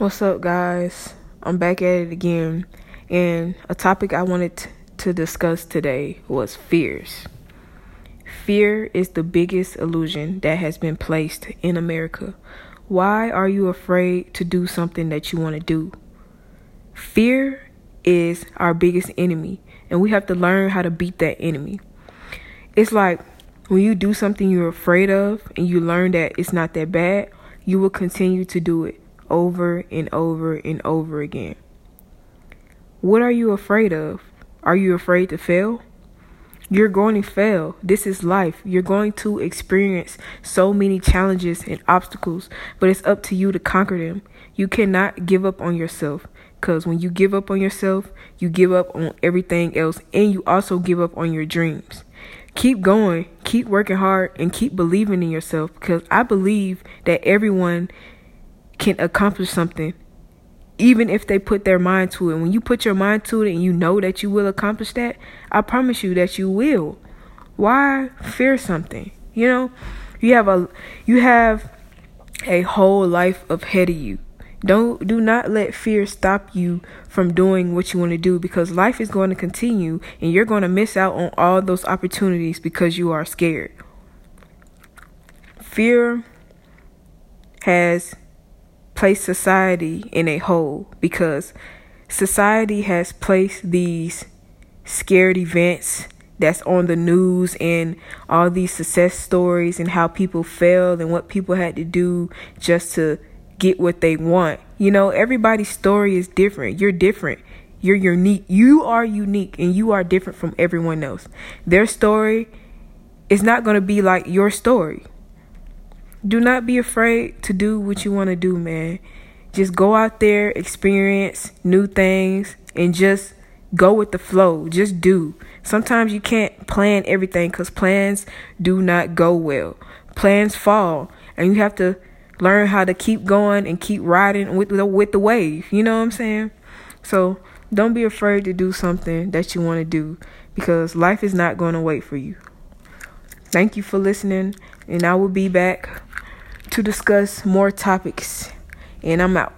What's up, guys? I'm back at it again, and a topic I wanted t- to discuss today was fears. Fear is the biggest illusion that has been placed in America. Why are you afraid to do something that you want to do? Fear is our biggest enemy, and we have to learn how to beat that enemy. It's like when you do something you're afraid of and you learn that it's not that bad, you will continue to do it over and over and over again. What are you afraid of? Are you afraid to fail? You're going to fail. This is life. You're going to experience so many challenges and obstacles, but it's up to you to conquer them. You cannot give up on yourself because when you give up on yourself, you give up on everything else and you also give up on your dreams. Keep going, keep working hard, and keep believing in yourself because I believe that everyone can accomplish something even if they put their mind to it. When you put your mind to it and you know that you will accomplish that, I promise you that you will. Why fear something? You know, you have a you have a whole life ahead of you. Don't do not let fear stop you from doing what you want to do because life is going to continue and you're going to miss out on all those opportunities because you are scared. Fear has place society in a hole because society has placed these scared events that's on the news and all these success stories and how people failed and what people had to do just to get what they want. You know, everybody's story is different. You're different. You're unique. You are unique and you are different from everyone else. Their story is not going to be like your story do not be afraid to do what you want to do, man. Just go out there, experience new things, and just go with the flow. Just do. Sometimes you can't plan everything because plans do not go well. Plans fall, and you have to learn how to keep going and keep riding with the, with the wave. You know what I'm saying? So don't be afraid to do something that you want to do because life is not going to wait for you. Thank you for listening, and I will be back to discuss more topics. And I'm out.